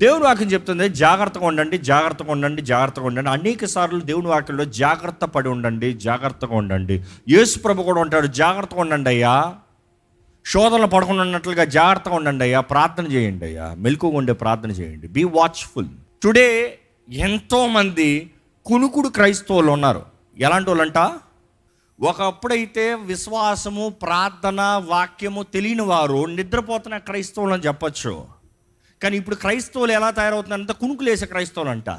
దేవుని వాక్యం చెప్తుంది జాగ్రత్తగా ఉండండి జాగ్రత్తగా ఉండండి జాగ్రత్తగా ఉండండి. అనేక సార్లు దేవుని వాక్యంలో జాగ్రత్త పడి ఉండండి జాగ్రత్తగా ఉండండి. యేసు ప్రభు కూడా ఉంటాడు జాగ్రత్తగా ఉండండి అయ్యా. శోధనలు పడకుండా ఉన్నట్లుగా జాగ్రత్తగా ఉండండి అయ్యా. ప్రార్థన చేయండి అయ్యా. మెలకుగా ఉండే ప్రార్థన చేయండి. బీ వాచ్ఫుల్ టుడే ఎంతోమంది కునుకుడు క్రైస్తవులు ఉన్నారు. ఎలాంటి వాళ్ళంట ఒకప్పుడైతే విశ్వాసము ప్రార్థన వాక్యము తెలియని వారు నిద్రపోతున్న క్రైస్తవులు అని చెప్పచ్చు. కానీ ఇప్పుడు క్రైస్తవులు ఎలా తయారవుతున్నారంటే కునుకులేసే క్రైస్తవులు అంట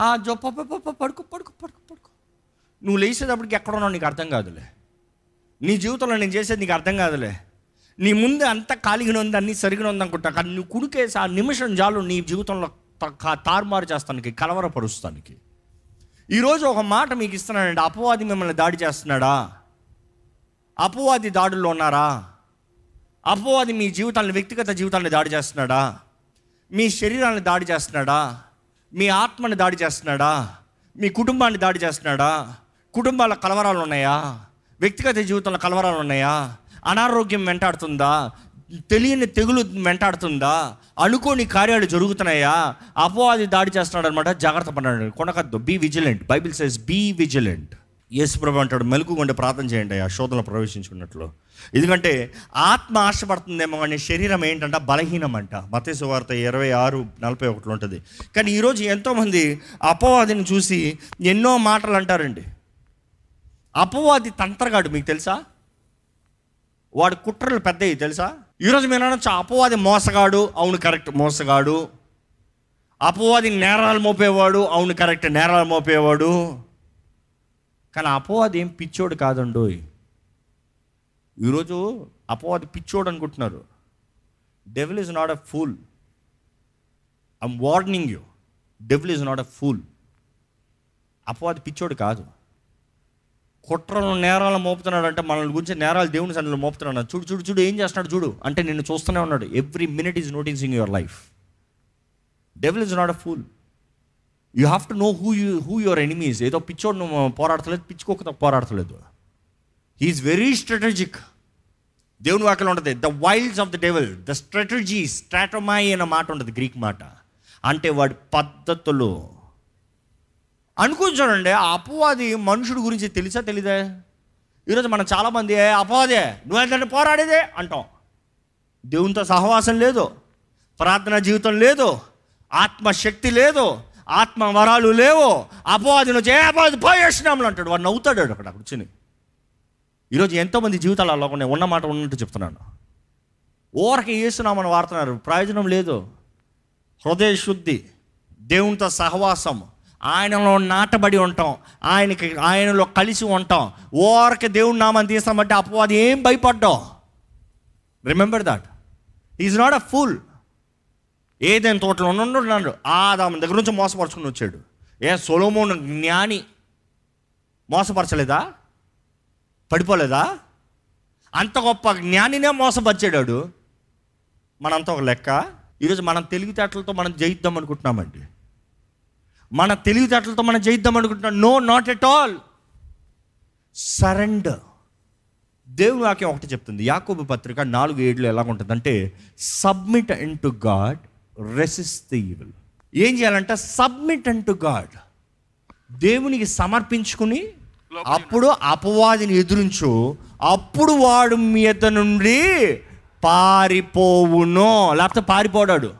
ఆ జో పడుకో పడుకో పడుకో పడుకో. నువ్వు లేచేటప్పటికి ఎక్కడ ఉన్నావు నీకు అర్థం కాదులే. నీ జీవితంలో నేను చేసేది నీకు అర్థం కాదులే. నీ ముందు అంత ఖాళీగా ఉంది అన్ని సరిగా ఉంది అనుకుంటా. కానీ నువ్వు కుడికేసి ఆ నిమిషం జాలు నీ జీవితంలో త- తారుమారు చేస్తానికి కలవరపరుస్తానికి. ఈరోజు ఒక మాట మీకు ఇస్తున్నానండి. అపవాది మిమ్మల్ని దాడి చేస్తున్నాడా? అపవాది దాడుల్లో ఉన్నారా? అపవాది మీ జీవితాన్ని వ్యక్తిగత జీవితాన్ని దాడి చేస్తున్నాడా? మీ శరీరాన్ని దాడి చేస్తున్నాడా? మీ ఆత్మని దాడి చేస్తున్నాడా? మీ కుటుంబాన్ని దాడి చేస్తున్నాడా? కుటుంబాల కలవరాలు ఉన్నాయా? వ్యక్తిగత జీవితంలో కలవరాలు ఉన్నాయా? అనారోగ్యం వెంటాడుతుందా? తెలియని తెగులు వెంటాడుతుందా? అనుకోని కార్యాలు జరుగుతున్నాయా? అపవాది దాడి చేస్తున్నాడు అనమాట జాగ్రత్త పడ్డాడు కొనకద్దు be vigilant Bible says be vigilant యేసుప్రభు అంటాడు మెలకు ప్రార్థన చేయండి ఆ శోధనలో ప్రవేశించుకున్నట్లు. ఎందుకంటే ఆత్మ ఆశపడుతుందేమో కానీ శరీరం ఏంటంట బలహీనం అంట మతేసు వార్త ఇరవై ఆరు నలభై ఒకటిలో ఉంటుంది. కానీ ఈరోజు ఎంతోమంది అపవాదిని చూసి ఎన్నో మాటలు అంటారండి. అపవాది తంత్రగాడు మీకు తెలుసా? వాడి కుట్రలు పెద్దవి తెలుసా? ఈరోజు మీరు అనొచ్చు అపవాది మోసగాడు అవును కరెక్ట్ మోసగాడు. అపవాది నేరాలు మోపేవాడు అవును కరెక్ట్ నేరాలు మోపేవాడు. కానీ అపవాది ఏం పిచ్చోడు కాదండు ఈరోజు అపవాది పిచ్చోడు అనుకుంటున్నారు. Devil is not a fool I'm warning you devil is not a fool అపవాది పిచ్చోడు కాదు. కుట్రలు నేరాలు మోపుతున్నాడు అంటే మనల్ని గురించి నేరాలు దేవుని సన్నిలో మోపుతున్నాడు. చూడు చూడు చూడు ఏం చేస్తున్నాడు చూడు. అంటే నిన్ను చూస్తూనే ఉన్నాడు. Every minute is noticing your life devil is not a fool you have to know who you who your enemies ఏదో పిచ్చోడు నువ్వు పోరాడతలేదు పిచ్చుకోక పోరాడతలేదు. హీఈస్ వెరీ స్ట్రాటజిక్ దేవుని వాక్యం ఉంటుంది the wiles of the devil the strategy స్ట్రాటమాయి అనే మాట ఉంటుంది గ్రీక్ మాట. అంటే వాడి పద్ధతులు. అనుకుని చూడండి ఆ అపవాది మనుషుడి గురించి తెలుసా తెలీదే? ఈరోజు మనం చాలామంది "ఏ, అపవాదే నువ్వేంటంటే పోరాడేదే? అంటాం. దేవునితో సహవాసం లేదు ప్రార్థన జీవితం లేదు ఆత్మశక్తి లేదు ఆత్మ వరాలు లేవో అపవాది నుంచి ఏ అపవాది పోయేసినాములు అంటాడు. వాడు నవ్వుతాడు అక్కడ కూర్చుని. ఈరోజు ఎంతోమంది జీవితాలు అలా ఉన్నాయి. ఉన్న మాట ఉన్నట్టు చెప్తున్నాను. ఊరకి వేస్తున్నామని వాడుతున్నారు. ప్రయోజనం లేదు. హృదయ శుద్ధి దేవునితో సహవాసం ఆయనలో నాటబడి ఉంటాం. ఆయనకి ఆయనలో కలిసి ఉంటాం. ఓరకి దేవుని నామని తీస్తామంటే అపవాది ఏం భయపడ్డాం? Remember that is not a fool ఏదైనా తోటలో ఉన్నాడు. ఆదాము దగ్గర నుంచి మోసపరచుకుని వచ్చాడు. ఏ సొలోమోను జ్ఞాని మోసపరచలేదా? పడిపోలేదా? అంత గొప్ప జ్ఞానినే మోసపరిచాడు మనంత ఒక లెక్క. ఈరోజు మనం తెలివితేటలతో మనం జయిద్దాం అనుకుంటున్నామండి. మన తెలివితేటలతో మనం జయిద్దాం అనుకుంటున్నాం. No not at all. Surrender. దేవుని వాక్యం ఒకటి చెప్తుంది. యాకోబు పత్రిక నాలుగు ఏడులో ఎలా ఉంటుందంటే submit into God resist the evil ఏం చేయాలంటే సబ్మిట్ అండ్ టు గాడ్ దేవునికి సమర్పించుకుని అప్పుడు అపవాదిని ఎదురించు అప్పుడు వాడు మీద నుండి పారిపోవును. లేకపోతే పారిపోడాడు.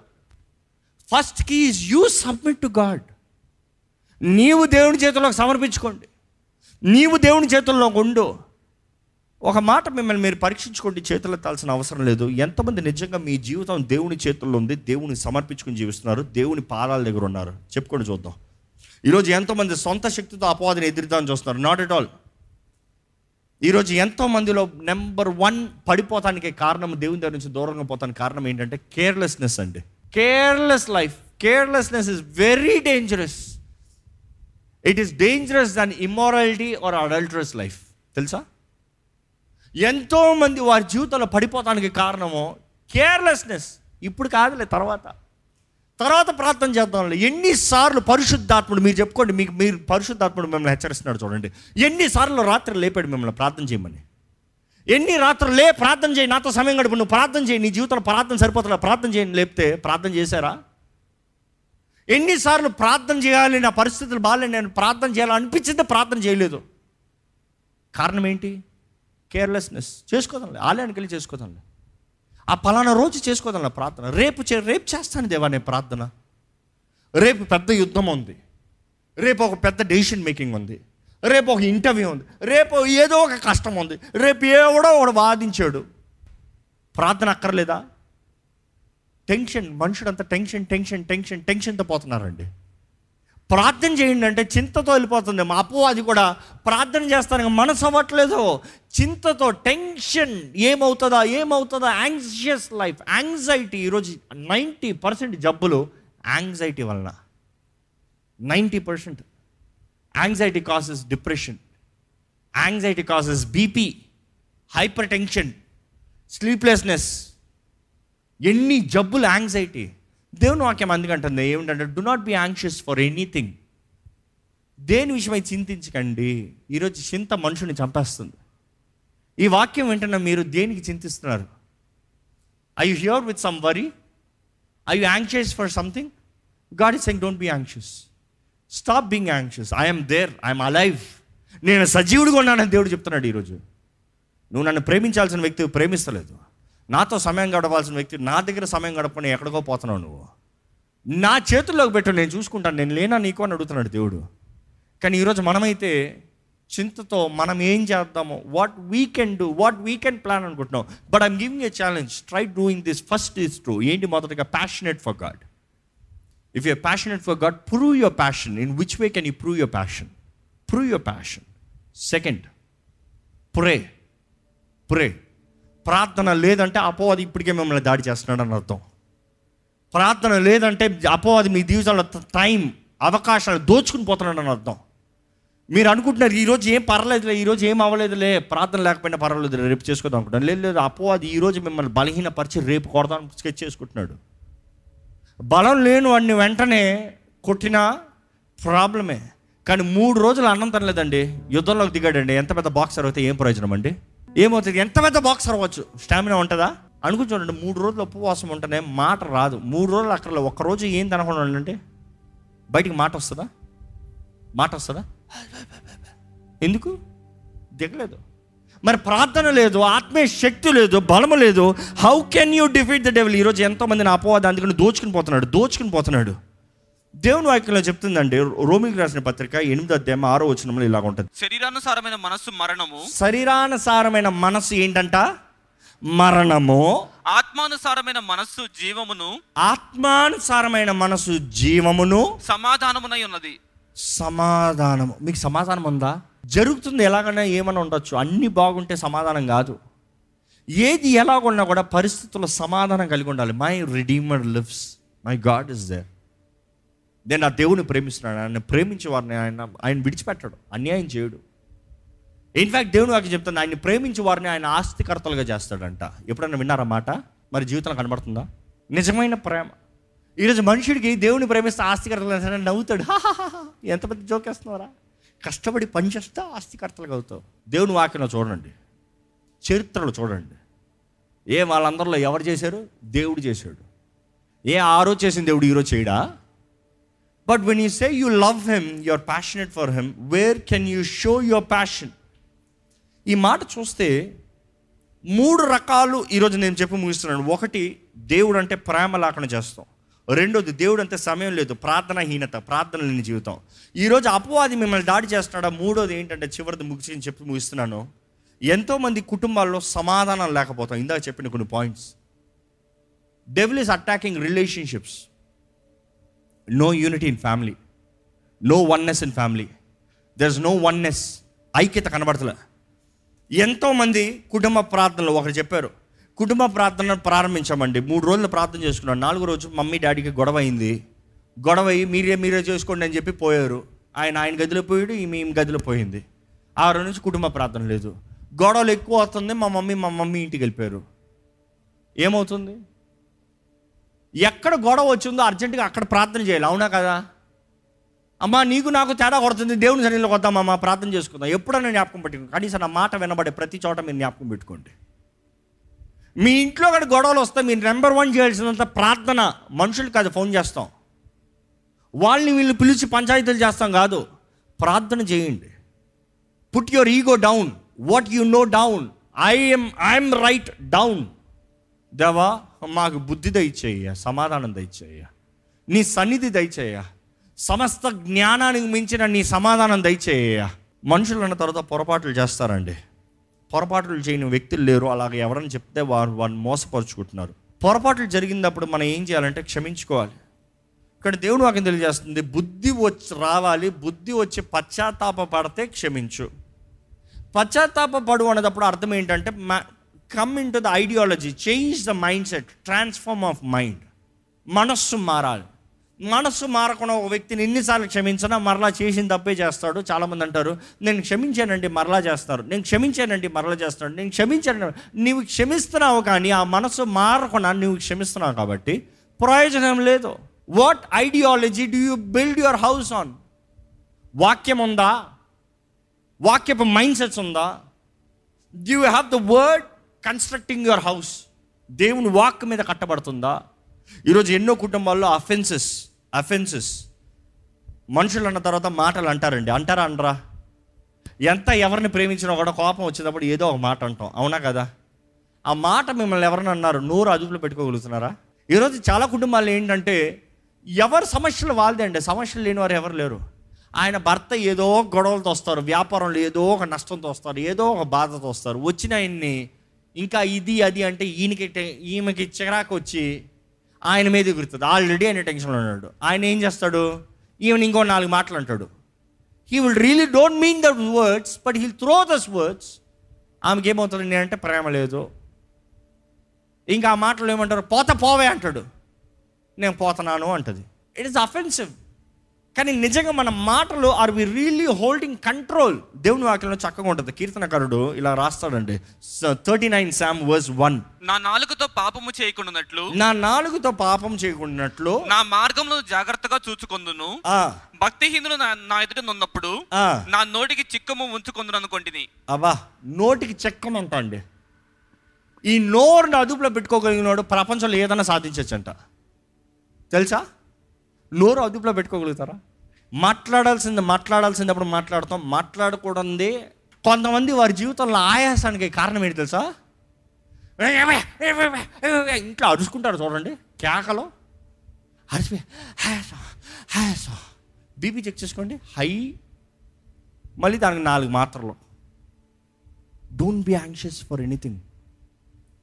First key is you submit to God నీవు దేవుని చేతుల్లోకి సమర్పించుకోండి. నీవు దేవుని చేతుల్లో ఉండు. ఒక మాట మిమ్మల్ని మీరు పరీక్షించుకోండి చేతులు ఎత్తాల్సిన అవసరం లేదు. ఎంతమంది నిజంగా మీ జీవితం దేవుని చేతుల్లో ఉంది దేవుని సమర్పించుకుని జీవిస్తున్నారు దేవుని పాదాల దగ్గర ఉన్నారు? చెప్పుకొని చూద్దాం. ఈరోజు ఎంతోమంది సొంత శక్తితో అపవాదిని ఎదురుదాన్ని చూస్తున్నారు? నాట్ ఎట్ ఆల్ ఈరోజు ఎంతో మందిలో నెంబర్ వన్ పడిపోతానికి కారణం దేవుని దగ్గర నుంచి దూరంగా పోతానికి కారణం ఏంటంటే కేర్లెస్నెస్ అండి. Careless life carelessness is very dangerous it is dangerous than immorality or adulterous life తెలుసా? ఎంతోమంది వారి జీవితంలో పడిపోతానికి కారణము కేర్లెస్నెస్. ఇప్పుడు కాదులే తర్వాత. తర్వాత ప్రార్థన చేద్దాంలే. ఎన్నిసార్లు పరిశుద్ధాత్ముడు మీరు చెప్పుకోండి మీకు మీరు పరిశుద్ధాత్ముడు మిమ్మల్ని హెచ్చరిస్తున్నాడు చూడండి. ఎన్నిసార్లు రాత్రి లేపాడు మిమ్మల్ని ప్రార్థన చేయమని. ఎన్ని రాత్రులు లే ప్రార్థన చేయి నాతో సమయం గడుపు నువ్వు ప్రార్థన చేయి నీ జీవితంలో ప్రార్థన సరిపోతున్నా ప్రార్థన చేయని లేపితే ప్రార్థన చేశారా? ఎన్నిసార్లు ప్రార్థన చేయాలి నా పరిస్థితులు బాగాలేదు నేను ప్రార్థన చేయాలనిపించింది ప్రార్థన చేయలేదు. కారణం ఏంటి? కేర్లెస్నెస్ చేసుకోదాంలే. ఆలయానికి వెళ్ళి చేసుకోదాంలే. ఆ పలానా రోజు చేసుకోదాంలే ప్రార్థన. రేపు చే రేపు చేస్తాను దేవా నేను ప్రార్థన. రేపు పెద్ద యుద్ధం ఉంది. రేపు ఒక పెద్ద డెసిషన్ మేకింగ్ ఉంది. రేపు ఒక ఇంటర్వ్యూ ఉంది. రేపు ఏదో ఒక కష్టం ఉంది. రేపు ఎవడో ఒకడు వాదించాడు. ప్రార్థన అక్కర్లేదా? టెన్షన్ మనుషుడంతా టెన్షన్ టెన్షన్ టెన్షన్ టెన్షన్తో పోతున్నారండి. ప్రార్థన చేయండి అంటే చింతతో వెళ్ళిపోతుంది. మా అప్పు అది కూడా ప్రార్థన చేస్తాను మనసు అవ్వట్లేదు. చింతతో టెన్షన్ ఏమవుతుందా ఏమవుతుందా? యాంగ్జియస్ లైఫ్ యాంగ్జైటీ ఈరోజు నైంటీ పర్సెంట్ జబ్బులు యాంగ్జైటీ వలన. Ninety percent. Anxiety causes depression anxiety causes BP hypertension sleeplessness ఎన్ని జబ్బులు యాంగ్జైటీ దేవుని వాక్యం అందుకంటుంది ఏమిటంటే do not be anxious for anything దేని విషయమై చింతించకండి. ఈరోజు చింత మనుషుని చంపేస్తుంది. ఈ వాక్యం వెంటనే మీరు దేనికి చింతిస్తున్నారు? I you here with some worry I you anxious for something God is saying don't be anxious stop being anxious I'm there I'm alive నేను సజీవుడిగా ఉన్నానని దేవుడు చెప్తున్నాడు ఈరోజు. నువ్వు నన్ను ప్రేమించాల్సిన వ్యక్తి ప్రేమిస్తలేదు. నాతో సమయం గడపాల్సిన వ్యక్తి నా దగ్గర సమయం గడపని ఎక్కడికో పోతున్నావు నువ్వు. నా చేతుల్లోకి పెట్టు నేను చూసుకుంటాను నేను లేనా నీకు అని అడుగుతున్నాడు దేవుడు. కానీ ఈరోజు మనమైతే చింతతో మనం ఏం చేద్దామో what we can do what we can plan అనుకుంటున్నాం. But I'm giving a challenge try doing this first is true ఏంటి మొదటిగా? Passionate for God if you're passionate for God prove your passion in which way can you prove your passion prove your passion second pray pray ప్రార్థన లేదంటే అపోవాది ఇప్పటికే మిమ్మల్ని దాడి చేస్తున్నాడు అని అర్థం. ప్రార్థన లేదంటే అపోవాది మీ జీవితంలో టైం అవకాశాలు దోచుకుని పోతున్నాడు అని అర్థం. మీరు అనుకుంటున్నారు ఈరోజు ఏం పర్లేదులే ఈరోజు ఏం అవ్వలేదులే ప్రార్థన లేకపోయినా పర్వాలేదు రేపు చేసుకోదాం అనుకుంటాను లేదు లేదు అపోవాది ఈరోజు మిమ్మల్ని బలహీనపరిచి రేపు కొడదాం స్కెచ్ చేసుకుంటున్నాడు. బలం లేని వాడిని వెంటనే కొట్టినా ప్రాబ్లమే. కానీ మూడు రోజులు అన్నం తినలేదండి. యుద్ధంలోకి దిగాడండి. ఎంత పెద్ద బాక్సర్ అయితే ఏం ప్రయోజనం అండి? ఏమవుతుంది? ఎంత పెద్ద బాక్సర్ అవ్వచ్చు? స్టామినా ఉంటుందా? అనుకుని చూడండి మూడు రోజులు ఉపవాసం ఉంటేనే మాట రాదు. మూడు రోజులు అక్కడ ఒక్క రోజు ఏం తినకుండా ఉండంటే బయటికి మాట వస్తుందా? మాట వస్తుందా? ఎందుకు? దిగలేదు. మరి ప్రార్థన లేదు ఆత్మీయ శక్తి లేదు బలము లేదు. How can you defeat the devil ఈరోజు ఎంతోమంది నా అపవాదం అందుకని దోచుకుని పోతున్నాడు దోచుకుని పోతున్నాడు. దేవుని వాక్యంలో చెప్తుందండి రోమికి రాసిన పత్రిక ఎనిమిదో అధ్యాయం ఆరో వచనంలో ఇలాగ ఉంటుంది. శరీరానుసారమైన మనస్సు మరణము. శరీరానుసారమైన మనసు ఏంటంట? మరణము. ఆత్మానుసారమైన మనస్సు జీవమును. ఆత్మానుసారమైన మనసు జీవమును. సమాధానమునై ఉన్నది. సమాధానము. మీకు సమాధానం ఉందా? జరుగుతుంది ఎలాగైనా ఏమైనా ఉండొచ్చు. అన్ని బాగుంటే సమాధానం కాదు. ఏది ఎలాగున్నా కూడా పరిస్థితుల్లో సమాధానం కలిగి ఉండాలి. My redeemer lives my God is there నేను ఆ దేవుని ప్రేమిస్తున్నాను ఆయన ప్రేమించే వారిని ఆయన ఆయన విడిచిపెట్టాడు. అన్యాయం చేయడు. ఇన్ఫ్యాక్ట్ దేవుని వాకి చెప్తుంది ఆయన ప్రేమించే వారిని ఆయన ఆస్తికర్తలుగా చేస్తాడంట. ఎప్పుడైనా విన్నారా మాట? మరి జీవితంలో కనబడుతుందా? నిజమైన ప్రేమ. ఈరోజు మనుషుడికి దేవుని ప్రేమిస్తే ఆస్తికర్తలు చేస్తాడని నవ్వుతాడు. "హాహాహా, ఎంత పెద్ద జోకేస్తున్నారా కష్టపడి పనిచేస్తే ఆస్తికర్తలుగా అవుతావు. దేవుని వాక్యంలో చూడండి. చరిత్రలో చూడండి. ఏ వాళ్ళందరిలో ఎవరు చేశారు? దేవుడు చేశాడు. ఏ ఆ రోజు చేసిన దేవుడు ఈరోజు చేయడా? But when you say you love him you are passionate for him where can you show your passion ఈ మాట చూస్తే మూడు రకాలు ఈరోజు నేను చెప్పి ముగిస్తున్నాను. ఒకటి దేవుడు అంటే ప్రేమ లేకుండా చేస్తాం. రెండోది దేవుడు అంతే సమయం లేదు ప్రార్థనాహీనత ప్రార్థన లేని జీవితం. ఈరోజు అపవాది మిమ్మల్ని దాడి చేస్తున్నాడా? మూడోది ఏంటంటే చివరిది ముగిసి చెప్పి ముగిస్తున్నాను. ఎంతోమంది కుటుంబాల్లో సమాధానం లేకపోతాం. ఇందాక చెప్పిన కొన్ని points devil is attacking relationships no unity in family no oneness in family there is no oneness ఐక్యత కనబడతలే. ఎంతోమంది కుటుంబ ప్రార్థనలు ఒకరు చెప్పారు. కుటుంబ ప్రార్థన ప్రారంభించామండి. మూడు రోజులు ప్రార్థన చేసుకున్నాం. నాలుగో రోజు మమ్మీ డాడీకి గొడవ అయింది. గొడవ అయ్యి మీరే మీరే చేసుకోండి అని చెప్పి పోయారు. ఆయన ఆయన గదిలో పోయాడు ఈమె ఈమె గదిలో పోయింది. ఆ రోజు నుంచి కుటుంబ ప్రార్థన లేదు. గొడవలు ఎక్కువ అవుతుంది మా మమ్మీ మా మమ్మీ ఇంటికి వెళ్ళిపోయారు. ఏమవుతుంది? ఎక్కడ గొడవ వచ్చిందో అర్జెంటుగా అక్కడ ప్రార్థన చేయాలి. అవునా కదా? అమ్మా నీకు నాకు తేడా కొడుతుంది. దేవుని సన్నిధిలో వద్దామమ్మా ప్రార్థన చేసుకుందాం. ఎప్పుడైనా జ్ఞాపకం పెట్టుకోండి. కనీసం నా మాట వినబడే ప్రతి చోట మీరు జ్ఞాపకం పెట్టుకోండి. మీ ఇంట్లో కూడా గొడవలు వస్తే మీరు నెంబర్ వన్ చేయాల్సినంత ప్రార్థన మనుషులకి కాదు ఫోన్ చేస్తాం. వాళ్ళని వీళ్ళు పిలిచి పంచాయతీలు చేస్తాం కాదు. ప్రార్థన చేయండి. Put your ego down what you know down I'm I'm right down దేవా మాకు బుద్ధి దయచేయ సమాధానం దయచేయ నీ సన్నిధి దయచేయ సమస్త జ్ఞానానికి మించిన నీ సమాధానం దయచేయ మనుషులు అన్న తర్వాత పొరపాట్లు చేస్తారండి. పొరపాట్లు చేయని వ్యక్తులు లేరు అలాగే ఎవరని చెప్తే వారు వారిని మోసపరుచుకుంటున్నారు. పొరపాట్లు జరిగినప్పుడు మనం ఏం చేయాలంటే క్షమించుకోవాలి. ఇక్కడ దేవుడు వాకి తెలియజేస్తుంది బుద్ధి వచ్చి రావాలి బుద్ధి వచ్చి పశ్చాత్తాప పడితే క్షమించు. పశ్చాత్తాప పడు అనేటప్పుడు అర్థం ఏంటంటే come into the ideology change the mindset transform of mind మనస్సు మారాలి. మనస్సు మారకుండా ఒక వ్యక్తిని ఎన్నిసార్లు క్షమించినా మరలా చేసిన తప్పే చేస్తాడు. చాలామంది అంటారు నేను క్షమించానండి మరలా చేస్తారు నేను క్షమించానండి మరలా చేస్తాడు. నేను క్షమించాను నీవు క్షమిస్తున్నావు కానీ ఆ మనస్సు మారకుండా నువ్వు క్షమిస్తున్నావు కాబట్టి ప్రయోజనం లేదు. What ideology do you build your house on వాక్యం ఉందా? వాక్యపు మైండ్ సెట్స్ ఉందా? You have the word constructing your house దేవుని వాక్ మీద కట్టబడుతుందా? ఈరోజు ఎన్నో కుటుంబాల్లో అఫెన్సెస్ అఫెన్సెస్ మనుషులు అన్న తర్వాత మాటలు అంటారండి. అంటారా అనరా? ఎంత ఎవరిని ప్రేమించినా కూడా కోపం వచ్చినప్పుడు ఏదో ఒక మాట అంటాం. అవునా కదా? ఆ మాట మిమ్మల్ని ఎవరైనా అన్నారు నోరు అదుపులో పెట్టుకోగలుగుతున్నారా? ఈరోజు చాలా కుటుంబాలు ఏంటంటే ఎవరు సమస్యలు వాళ్ళదే అండి. సమస్యలు లేని వారు ఎవరు లేరు. ఆయన భర్త ఏదో గొడవలతో వస్తారు వ్యాపారంలో ఏదో ఒక నష్టంతో వస్తారు ఏదో ఒక బాధతో వస్తారు. వచ్చిన ఆయన్ని ఇంకా ఇది అది అంటే ఈయనకి ఈమెకి చిరాకు వచ్చి ఆయన మీద ఎగురుతుంది. ఆల్రెడీ ఆయన టెన్షన్లో ఉన్నాడు. ఆయన ఏం చేస్తాడు? ఈమెను ఇంకో నాలుగు మాటలు అంటాడు. He will really don't mean the words but he'll throw those words ఆమెకి ఏమవుతుంది? నేనంటే ప్రేమ లేదు. ఇంకా ఆ మాటలు ఏమంటారు? పోత పోవే అంటాడు. నేను పోతున్నాను అంటది. ఇట్ ఇస్ అఫెన్సివ్ కానీ నిజంగా మన మాటలు are we really holding control దేవుని వాక్యంలో చక్కగా ఉంటుంది. కీర్తనకారుడు ఇలా రాస్తాడండి. Thirty nine psalm verse one నా నాలుకతో పాపము చేయకుండానట్లు నా నాలుగుతో పాపం చేయకుండాట్లు నా మార్గంలో జాగ్రత్తగా చూచుకొందును. ఆ, భక్తిహీనులు నా నా ఎదుట నున్నప్పుడు ఆ, నా నోటికి చిక్కము ఉంచుకొందును అనుకొంటిని అబ్బా నోటికి చెక్కమంట అండి ఈ నోరుని అదుపులో పెట్టుకోగలిగినోడు ప్రపంచంలో ఏదైనా సాధించవచ్చంట తెలుసా? నోరు అదుపులో పెట్టుకోగలుగుతారా? మాట్లాడాల్సింది మాట్లాడాల్సింది అప్పుడు మాట్లాడతాం. మాట్లాడకూడదు కొంతమంది వారి జీవితంలో ఆయాసానికి కారణం ఏంటి తెలుసా? ఇంట్లో అరుచుకుంటారు చూడండి. కేకలో. అరిచిపోయి ఆయాసం ఆయాసం. బీపీ చెక్ చేసుకోండి. హై. మళ్ళీ దానికి నాలుగు మాత్రలు. Don't be anxious for anything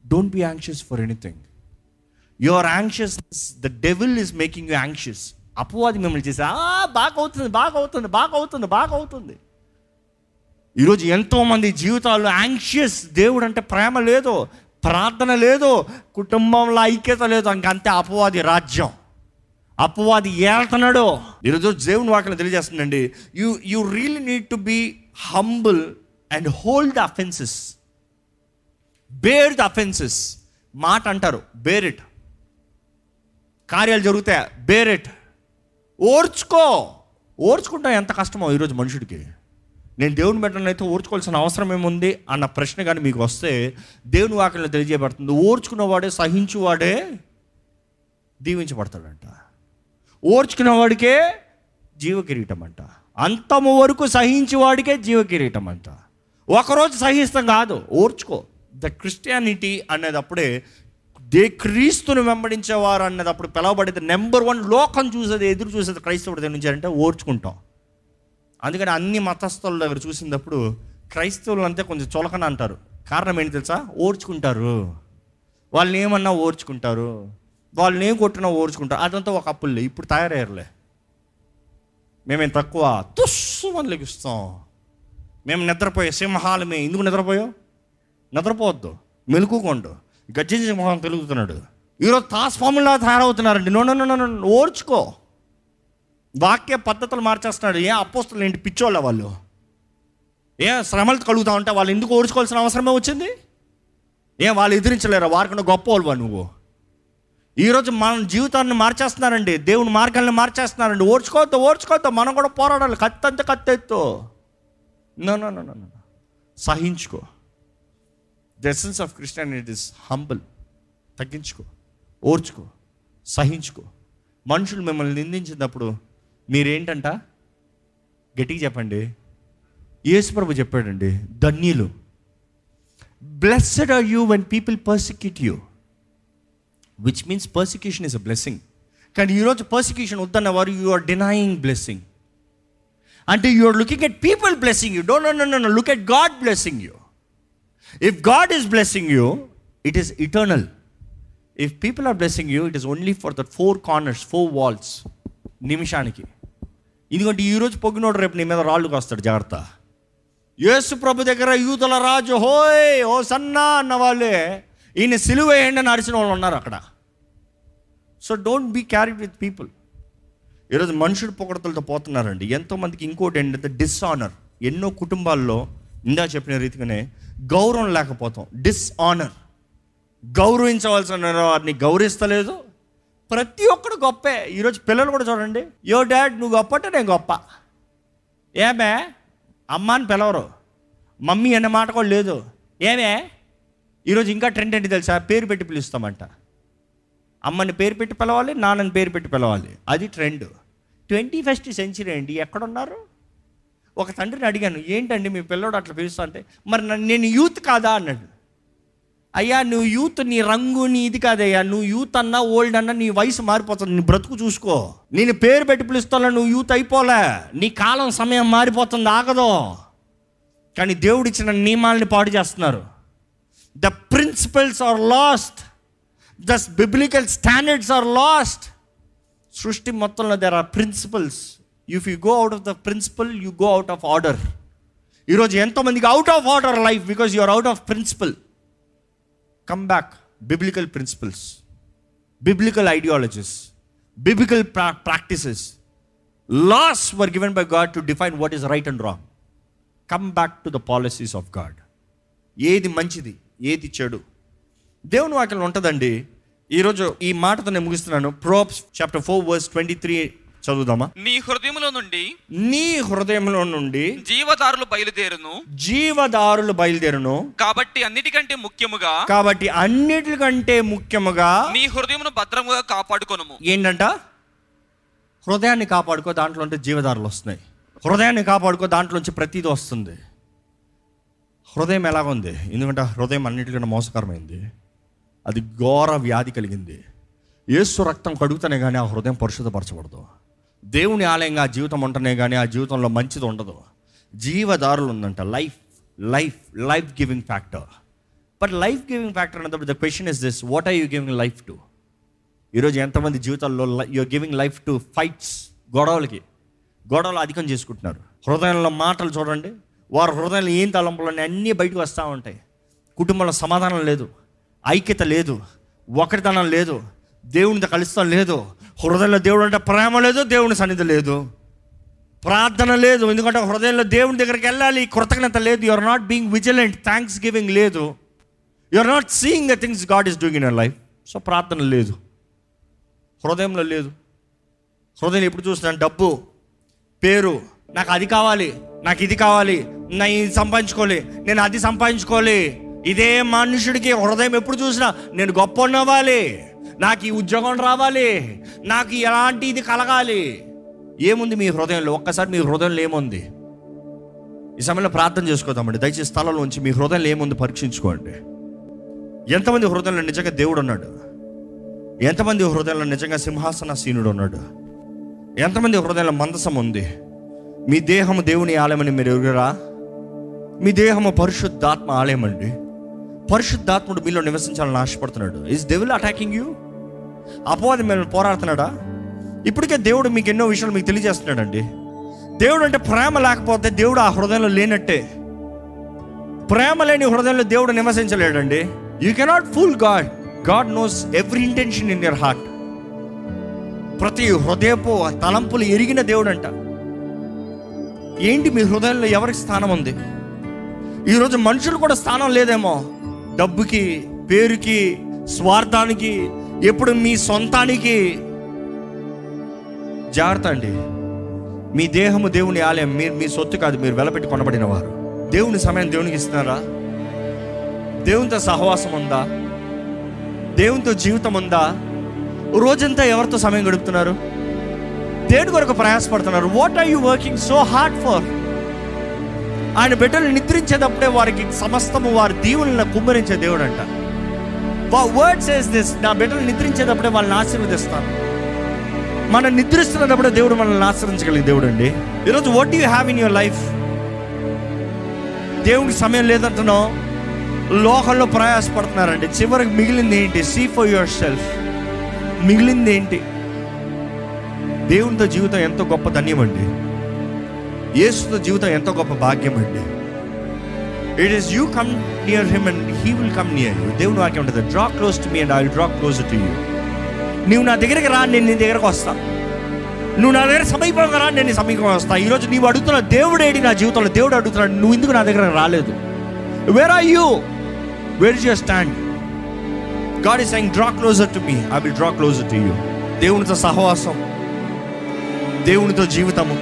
don't be anxious for anything your anxious the devil is making you anxious అపవాది మిమ్మల్ని చేసి "ఆ, బాగా అవుతుంది బాగా అవుతుంది బాగా అవుతుంది బాగా అవుతుంది ఈరోజు ఎంతోమంది జీవితాల్లో యాంగ్షియస్ దేవుడు అంటే ప్రేమ లేదు ప్రార్థన లేదు కుటుంబంలో ఐక్యత లేదు ఇంకంతే అపవాది రాజ్యం. అపవాది ఏళ్తున్నాడు. ఈరోజు దేవుని వాక్యం తెలియజేస్తుందండి. You you really need to be humble and hold the offenses bear the offenses మాట అంటారు బేర్ ఇట్ కార్యాలు జరుగుతాయి? Bear it ఓర్చుకో. ఓర్చుకుంటా ఎంత కష్టమో ఈరోజు మనుషుడికి. నేను దేవుని బిడ్డనైతే ఓర్చుకోవాల్సిన అవసరం ఏముంది అన్న ప్రశ్న కానీ మీకు వస్తే దేవుని వాక్యంలో తెలియజేయబడుతుంది. ఓర్చుకున్నవాడే సహించువాడే దీవించబడతాడంట. ఓర్చుకున్న వాడికే అంట అంతము వరకు సహించేవాడికే వాడికే అంట ఒకరోజు సహిస్తాం కాదు. ఓర్చుకో. ద క్రిస్టియానిటీ అనేటప్పుడే దే క్రీస్తుని వెంబడించేవారు అన్నది అప్పుడు పిలవబడేది. నెంబర్ వన్ లోకం చూసేది ఎదురు చూసేది క్రైస్తవుడు దగ్గర నుంచి అంటే ఓర్చుకుంటాం. అందుకని అన్ని మతస్థుల దగ్గర చూసినప్పుడు క్రైస్తవులు అంతే కొంచెం చులకన అంటారు. కారణం ఏంటి తెలుసా? ఓర్చుకుంటారు. వాళ్ళని ఏమన్నా ఓర్చుకుంటారు. వాళ్ళని ఏం కొట్టినా ఓర్చుకుంటారు. అదంతా ఒక అప్పులే ఇప్పుడు తయారయ్యారులే. మేమేం తక్కువ తుస్సు అని లెగిస్తాం. మేము నిద్రపోయే సింహాలమే ఎందుకు నిద్రపోయావు? నిద్రపోవద్దు. మెలుకుకోండు గజ్జి మొహం పెరుగుతున్నాడు ఈరోజు తాస్ఫాములా తయారవుతున్నారండి. నో నో నో నో ఓర్చుకో. వాక్య పద్ధతులు మార్చేస్తున్నాడు. ఏ అపోస్తులు ఏంటి? పిచ్చోళ్ళ వాళ్ళు. ఏ శ్రమలు కలుగుతా ఉంటే వాళ్ళు ఎందుకు ఓర్చుకోవాల్సిన అవసరమే వచ్చింది? ఏ వాళ్ళు ఎదిరించలేరా? వారికన్నా గొప్ప వాళ్ళవా నువ్వు? ఈరోజు మన జీవితాన్ని మార్చేస్తున్నారండి. దేవుని మార్గాలను మార్చేస్తున్నారండి. ఓర్చుకోవద్దు ఓర్చుకోవద్దు. మనం కూడా పోరాడాలి. కత్తంత కత్తెత్తు no no no. సహించుకో. The essence of Christianity is humble తగ్గించుకో ఓర్చుకో సహించుకో. మనుషులు మిమ్మల్ని నిందించినప్పుడు మీరేంటంట? గట్టిగా చెప్పండి. యేసుప్రభు చెప్పాడండి ధన్యులు. Blessed are you when people persecute you which means persecution is a blessing కానీ ఈరోజు పర్సిక్యూషన్ వద్దన్న వారు యు ఆర్ డినయింగ్ బ్లెస్సింగ్ అంటే you are looking at people blessing you don't know no look at God blessing you if God is blessing you it is eternal if people are blessing you it is only for the four corners four walls నిమిషానికి. ఎందుకంటే ఈరోజు పొగ్గినోడు రేపు నీ మీద రాళ్ళుకి వస్తాడు జాగ్రత్త. యేసు ప్రభు దగ్గర యూతుల రాజు హోయ్ ఓ సన్నా అన్న వాళ్ళే ఈయన సిలువ వేయండి అని అరిచిన వాళ్ళు ఉన్నారు అక్కడ. So don't be carried with people ఈరోజు మనుషుడు పొగడతలతో పోతున్నారండి. ఎంతోమందికి ఇంకోటి ఏంటంటే డిస్ఆనర్ ఎన్నో కుటుంబాల్లో ఇందా చెప్పిన రీతిగానే గౌరవం లేకపోతాం. డిస్ఆనర్ గౌరవించవలసిన వారిని గౌరవిస్తలేదు. ప్రతి ఒక్కడు గొప్పే. ఈరోజు పిల్లలు కూడా చూడండి. యో డాడ్ నువ్వు గొప్ప అంటే నేను గొప్ప. ఏమే? అమ్మ అని పిలవరు. మమ్మీ అనే మాట కూడా లేదు. ఏమే? ఈరోజు ఇంకా ట్రెండ్ ఏంటి తెలుసా? పేరు పెట్టి పిలుస్తామంట. అమ్మని పేరు పెట్టి పిలవాలి నాన్నని పేరు పెట్టి పిలవాలి. అది ట్రెండ్. ట్వంటీ ఫస్ట్ సెంచరీ అండి ఎక్కడున్నారు? ఒక తండ్రిని అడిగాను ఏంటండి మీ పిల్లోడు అట్లా పిలుస్తా అంటే? మరి నేను యూత్ కాదా? అన్నాడు. అయ్యా నువ్వు యూత్ నీ రంగు నీ ఇది కాదయ్యా. నువ్వు యూత్ అన్నా ఓల్డ్ అన్నా నీ వయసు మారిపోతుంది. నీ బ్రతుకు చూసుకో. నేను పేరు పెట్టి పిలుస్తాను నువ్వు యూత్ అయిపోలే. నీ కాలం సమయం మారిపోతుంది ఆగదు. కానీ దేవుడు ఇచ్చిన నియమాలని పాడు చేస్తున్నారు. The principles are lost the biblical standards are lost సృష్టి మొత్తంలో there are principles if you go out of the principle you go out of order ఈరోజు ఎంతోమందికి out of order life because you are out of principle come back biblical principles biblical ideologies biblical practices laws were given by God to define what is right and wrong come back to the policies of God ఏది మంచిది ఏది చెడు. దేవుని వాక్యం ఉంటుందండి. ఈరోజు ఈ మాటతో నేను ముగిస్తున్నాను. Proverbs chapter four verse twenty three చదువుదామా? నీ హృదయములో నుండి నీ హృదయంలో నుండి జీవదారులు బయలుదేరును. జీవదారులు బయలుదేరును. కాబట్టి అన్నిటికంటే ముఖ్యముగా కాబట్టి అన్నిటికంటే ముఖ్యముగా నీ హృదయమును భద్రముగా కాపాడుకొనుము. ఏంటంట? హృదయాన్ని కాపాడుకో దాంట్లో ఉంటే జీవదారులు వస్తున్నాయి. హృదయాన్ని కాపాడుకో దాంట్లోంచి ప్రతిదీ వస్తుంది. హృదయం ఎలాగుంది? ఎందుకంటే హృదయం అన్నిటికన్నా మోసకరమైంది. అది ఘోర వ్యాధి కలిగింది. యేసు రక్తం కడుగుతనే కానీ ఆ హృదయం పరిశుద్ధపరచబడదు. దేవుని ఆలయంగా ఆ జీవితం ఉంటనే కానీ ఆ జీవితంలో మంచిది ఉండదు. జీవదారులు ఉందంట life life life giving factor but life giving factor అన్నప్పుడు the question is this what are you giving life to ఈరోజు ఎంతమంది జీవితాల్లో you're giving life to fights గొడవలకి. గొడవలు అధికం చేసుకుంటున్నారు. హృదయంలో మాటలు చూడండి. వారి హృదయంలో ఏం తలంపులు అన్నీ బయటకు వస్తూ ఉంటాయి. కుటుంబంలో సమాధానం లేదు. ఐక్యత లేదు. ఒకరితనం లేదు. దేవునితో కలుస్తాం లేదు. హృదయంలో దేవుడు అంటే ప్రేమ లేదు దేవుని సన్నిధి లేదు. ప్రార్థన లేదు ఎందుకంటే హృదయంలో దేవుని దగ్గరికి వెళ్ళాలి కృతజ్ఞత లేదు you are not being vigilant thanksgiving లేదు you are not seeing the things God is doing in life so ప్రార్థన లేదు. హృదయంలో లేదు. హృదయం ఎప్పుడు చూసినా డబ్బు పేరు నాకు అది కావాలి నాకు ఇది కావాలి నేను ఇది సంపాదించుకోవాలి నేను అది సంపాదించుకోవాలి. ఇదే మనుషుడికి హృదయం ఎప్పుడు చూసినా నేను గొప్ప ఉన్నవ్వాలి నాకు ఈ ఉద్యోగం రావాలి నాకు ఎలాంటి ఇది కలగాలి. ఏముంది మీ హృదయంలో? ఒక్కసారి మీ హృదయంలో ఏముంది? ఈ సమయంలో ప్రార్థన చేసుకోదామండి దయచేసి స్థలంలో ఉంచి మీ హృదయంలో ఏముంది పరీక్షించుకోండి. ఎంతమంది హృదయంలో నిజంగా దేవుడు ఉన్నాడు? ఎంతమంది హృదయంలో నిజంగా సింహాసనసీనుడు ఉన్నాడు? ఎంతమంది హృదయంలో మందసం ఉంది? మీ దేహము దేవుని ఆలయమని మీరు ఎరుగురా? మీ దేహము పరిశుద్ధాత్మ ఆలయం అండి పరిశుద్ధాత్ముడు మీలో నివసించాలని ఆశపడుతున్నాడు. ఇస్ దేవుల్ అటాకింగ్ యూ అపవాది మిమ్మల్ని పోరాడుతున్నాడా? ఇప్పటికే దేవుడు మీకు ఎన్నో విషయాలు మీకు తెలియజేస్తున్నాడండి. దేవుడు అంటే ప్రేమ లేకపోతే దేవుడు ఆ హృదయంలో లేనట్టే. ప్రేమ లేని హృదయంలో దేవుడు నివసించలేడండి. You cannot fool God God knows every intention in your heart ప్రతి హృదయపు తలంపులు ఎరిగిన దేవుడు అంట ఏంటి మీ హృదయంలో ఎవరికి స్థానం ఉంది? ఈరోజు మనుషులు కూడా స్థానం లేదేమో. డబ్బుకి పేరుకి స్వార్థానికి ఎప్పుడు మీ సొంతానికి? జాగ్రత్త అండి. మీ దేహము దేవుని ఆలయం మీరు మీ సొత్తు కాదు మీరు వెలపెట్టి కొనబడిన వారు దేవుని సమయం దేవునికి ఇస్తున్నారా? దేవునితో సహవాసం ఉందా? దేవునితో జీవితం ఉందా? రోజంతా ఎవరితో సమయం గడుపుతున్నారు? దేని కొరకు ప్రయాసపడుతున్నారు? What are you working so hard for ఆయన బిడ్డలు నిద్రించేటప్పుడే వారికి సమస్తము వారి దీవులను కుమ్మరించే దేవుడు అంట వర్డ్ సేస్ దిస్ నా బిడ్డలు నిద్రించేటప్పుడే వాళ్ళని ఆశీర్వదిస్తాను. మనం నిద్రిస్తున్నప్పుడే దేవుడు మనల్ని ఆశ్రయించగలిగే దేవుడు అండి. ఈరోజు what you have in your life దేవుడికి సమయం లేదంటున్నావు. లోకంలో ప్రయాసపడుతున్నారండి. చివరికి మిగిలింది ఏంటి? సీ ఫర్ యువర్ సెల్ఫ్ మిగిలింది ఏంటి? దేవునితో జీవితం ఎంతో గొప్ప ధన్యం అండి. యేసుతో జీవితం ఎంతో గొప్ప భాగ్యం అండి. It is you come near him and he will come near you దేవుని వాక్యం ఉంటుంది draw close to me and I will draw close to you నువ్వు నా దగ్గరికి రా నేను నీ దగ్గరకు వస్తాను నువ్వు నా దగ్గర సమీపంగా రా నేను సమీపంగా వస్తాను ఈరోజు నీవు అడుగుతున్న దేవుడు నా జీవితంలో? దేవుడు అడుగుతున్నాడు నువ్వు ఎందుకు నా దగ్గర రాలేదు? Where are you where is your stand God is saying draw closer to me I will draw closer to you దేవునితో సహవాసం దేవునితో జీవితము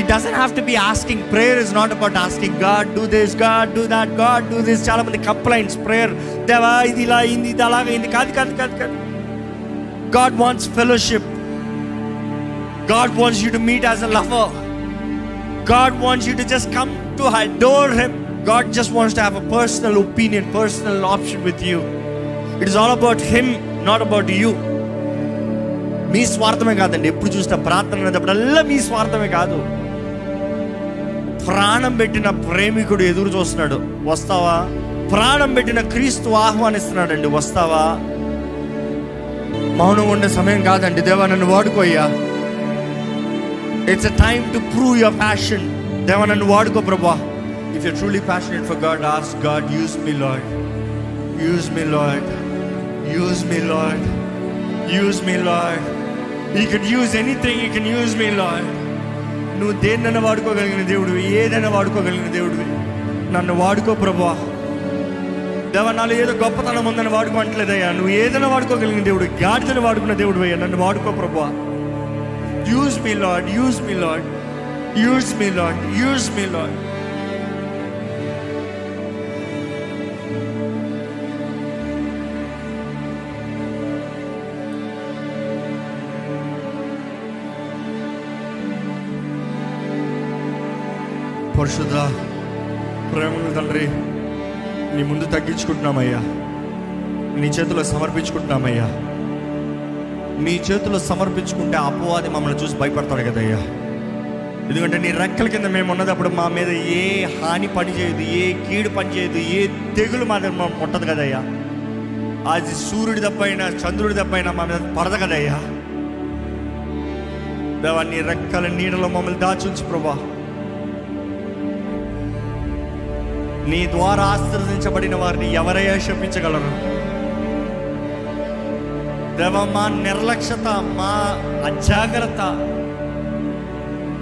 it doesn't have to be asking prayer is not about asking God do this God do that God do this చాలా మంది complaints prayer దేవా ఇది ఇలా అయింది ఇది అలాగ అయింది. కాదు కాదు కాదు కాదు. God wants fellowship God wants you to meet as a lover God wants you to just come to adore him God just wants to have a personal opinion personal option with you it is all about him not about you మీ స్వార్థమే కాదండి. ఎప్పుడు చూసిన ప్రార్థన అనేటప్పుడల్లా మీ స్వార్థమే కాదు. ప్రాణం పెట్టిన ప్రేమికుడు ఎదురు చూస్తున్నాడు. వస్తావా? ప్రాణం పెట్టిన క్రీస్తు ఆహ్వానిస్తున్నాడండి. వస్తావా? మౌనం ఉండే సమయం కాదండి. దేవా నన్ను వాడుకోయ్యా. It's a time to prove your passion దేవా నన్ను వాడుకో ప్రభా. If you truly passionate for God as God use me Lord use me Lord use me Lord use me Lord you can use anything you can use me Lord నువ్వు దేన్నైనా వాడుకోగలిగిన దేవుడివి ఏదైనా వాడుకోగలిగిన దేవుడివి. నన్ను వాడుకో ప్రభా దేవ నాలో ఏదో గొప్పతనం ఉందని వాడుకోవట్లేదయ్యా. నువ్వు ఏదైనా వాడుకోగలిగిన దేవుడు గాడిదను వాడుకున్న దేవుడు అయ్యా నన్ను వాడుకో ప్రభా use me Lord use me Lord use me Lord use me Lord పరిశుద్ధ ప్రేమను తండ్రి నీ ముందు తగ్గించుకుంటున్నామయ్యా. నీ చేతిలో సమర్పించుకుంటున్నామయ్యా. నీ చేతిలో సమర్పించుకుంటే అపవాది మమ్మల్ని చూసి భయపడతాడు కదయ్యా. ఎందుకంటే నీ రెక్కల కింద మేము ఉన్నదప్పుడు మా మీద ఏ హాని పని చేయదు ఏ కీడు పని చేయదు ఏ తెగులు మా దగ్గర ముట్టదు కదయ్యా. అది సూర్యుడి దెబ్బైనా చంద్రుడి దెబ్బైనా మా మీద పడదు కదయ్యా. దేవా నీ రెక్కల నీడలో మమ్మల్ని దాచుంచు ప్రభా. నీ ద్వారా ఆశీర్వదించబడిన వారిని ఎవరైనా శపించగలరు? దేవ మా నిర్లక్ష్యత మా అజాగ్రత్త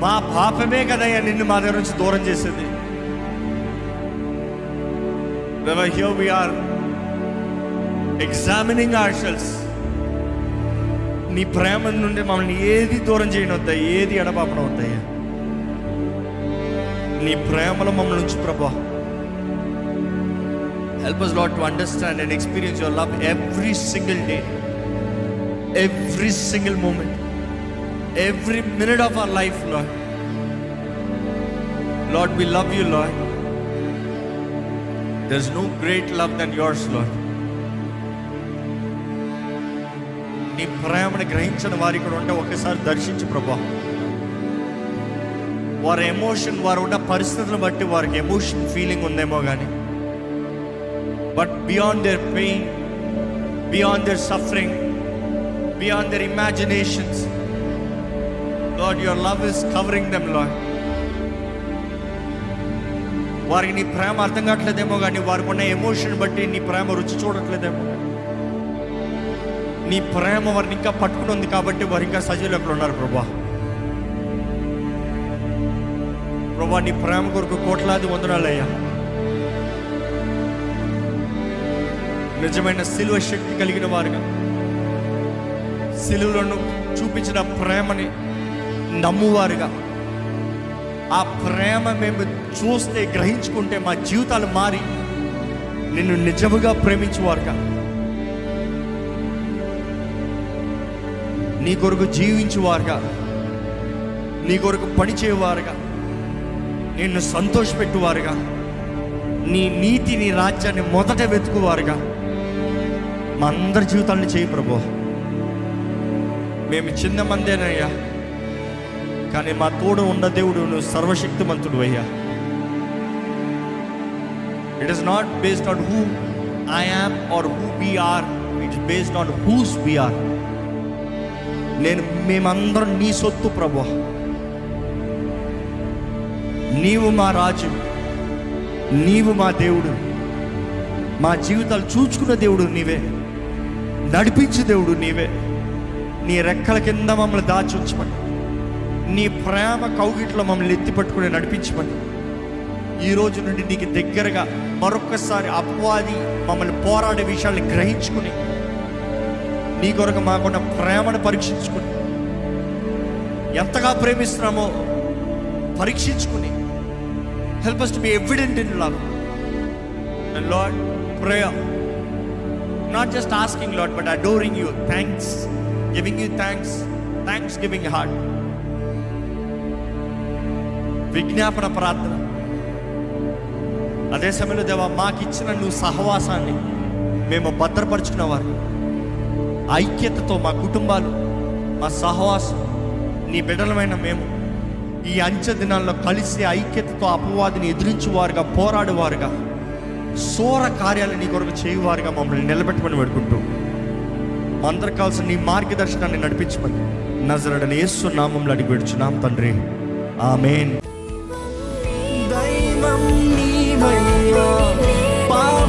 మా పాపమే కదయ్యా నిన్ను మా దగ్గర నుంచి దూరం చేసేది. దేవ హియర్ వి ఆర్ ఎగ్జామినింగ్ ఆర్షల్స్ నీ ప్రేమ నుండి మమ్మల్ని ఏది దూరం చేయనొద్దా ఏది ఎడబాపనవద్దయ్యా నీ ప్రేమలో మమ్మల్ని ఉంచు ప్రభా. Help us, Lord, to understand and experience your love every single day, every single moment, every minute of our life, Lord. Lord, we love you, Lord. There's no great love than yours, Lord. నీ ప్రేమను గ్రహించిన వారి ఇక్కడ ఉంటే ఒకసారి దర్శించు ప్రభా వారి emotion వారు ఉన్న పరిస్థితులను బట్టి వారికి ఎమోషన్ ఫీలింగ్ ఉందేమో కానీ but beyond the pain beyond the suffering beyond the imaginations Lord, your love is covering them Lord. వారికి నీ ప్రేమ అర్థం కావట్లేదేమో కానీ వారికి ఉన్న ఎమోషన్ బట్టి నీ ప్రేమ రుచి చూడట్లేదేమో. నీ ప్రేమ వారిని ఇంకా పట్టుకుని ఉంది కాబట్టి వారు ఇంకా సజీవులు ఉన్నారు ప్రభా? ప్రభా నీ ప్రేమ కొరకు కోట్లాది వందనాలయ్యా. నిజమైన సిలువ శక్తి కలిగిన వారుగా. సిలువలను చూపించిన ప్రేమని నమ్మువారుగా. ఆ ప్రేమ మేము చూస్తే గ్రహించుకుంటే మా జీవితాలు మారి నిన్ను నిజముగా ప్రేమించువారుగా. నీ కొరకు జీవించువారుగా. నీ కొరకు పనిచేయవారుగా నిన్ను సంతోషపెట్టువారుగా. నీ నీతి నీ రాజ్యాన్ని మొదట వెతుకువారుగా. మా అందరి జీవితాన్ని చేయి ప్రభు. మేము చిన్న మందేనయ్యా. కానీ మా తోడు ఉన్న దేవుడు నువ్వు సర్వశక్తిమంతుడు అయ్యా. It is not based on who I am or who we are it's based on whose we are నేను మేమందరం నీ సొత్తు ప్రభు. నీవు మా రాజు. నీవు మా దేవుడు. మా జీవితాలు చూచుకున్న దేవుడు నీవే. నడిపించే దేవుడు నీవే. నీ రెక్కల కింద మమ్మల్ని దాచి ఉంచమని. నీ ప్రేమ కౌగిట్లో మమ్మల్ని ఎత్తి పట్టుకుని నడిపించమని. ఈ రోజు నుండి నీకు దగ్గరగా మరొకసారి అపవాది మమ్మల్ని పోరాడే విషయాల్ని గ్రహించుకుని నీ కొరకు మాకున్న ప్రేమను పరీక్షించుకుని ఎంతగా ప్రేమిస్తున్నామో పరీక్షించుకుని help us to be evident in love and Lord prayer not just asking lot but adoring you thanksgiving you thanks thanksgiving heart విజ్ఞాపన ప్రార్థన. అదే సమయంలో దేవా మాకు ఇచ్చిన నువ్వు సహవాసాన్ని మేము భద్రపరుచుకున్నవారు ఐక్యతతో మా కుటుంబాలు మా సహవాసం నీ బిడ్డలమైన మేము ఈ అంచె దినాల్లో కలిసి ఐక్యతతో అపవాదిని ఎదిరించువారుగా పోరాడువారుగా. సోర కార్యాలు నీ కొరకు చేయువారుగా మమ్మల్ని నిలబెట్టమని పెడుకుంటూ అందరికి కావాల్సిన నీ మార్గదర్శనాన్ని నడిపించమని నజరడని ఏసు నామంలో అడిగి పెడుచున్నాం తండ్రి. ఆమెన్. దైవం పా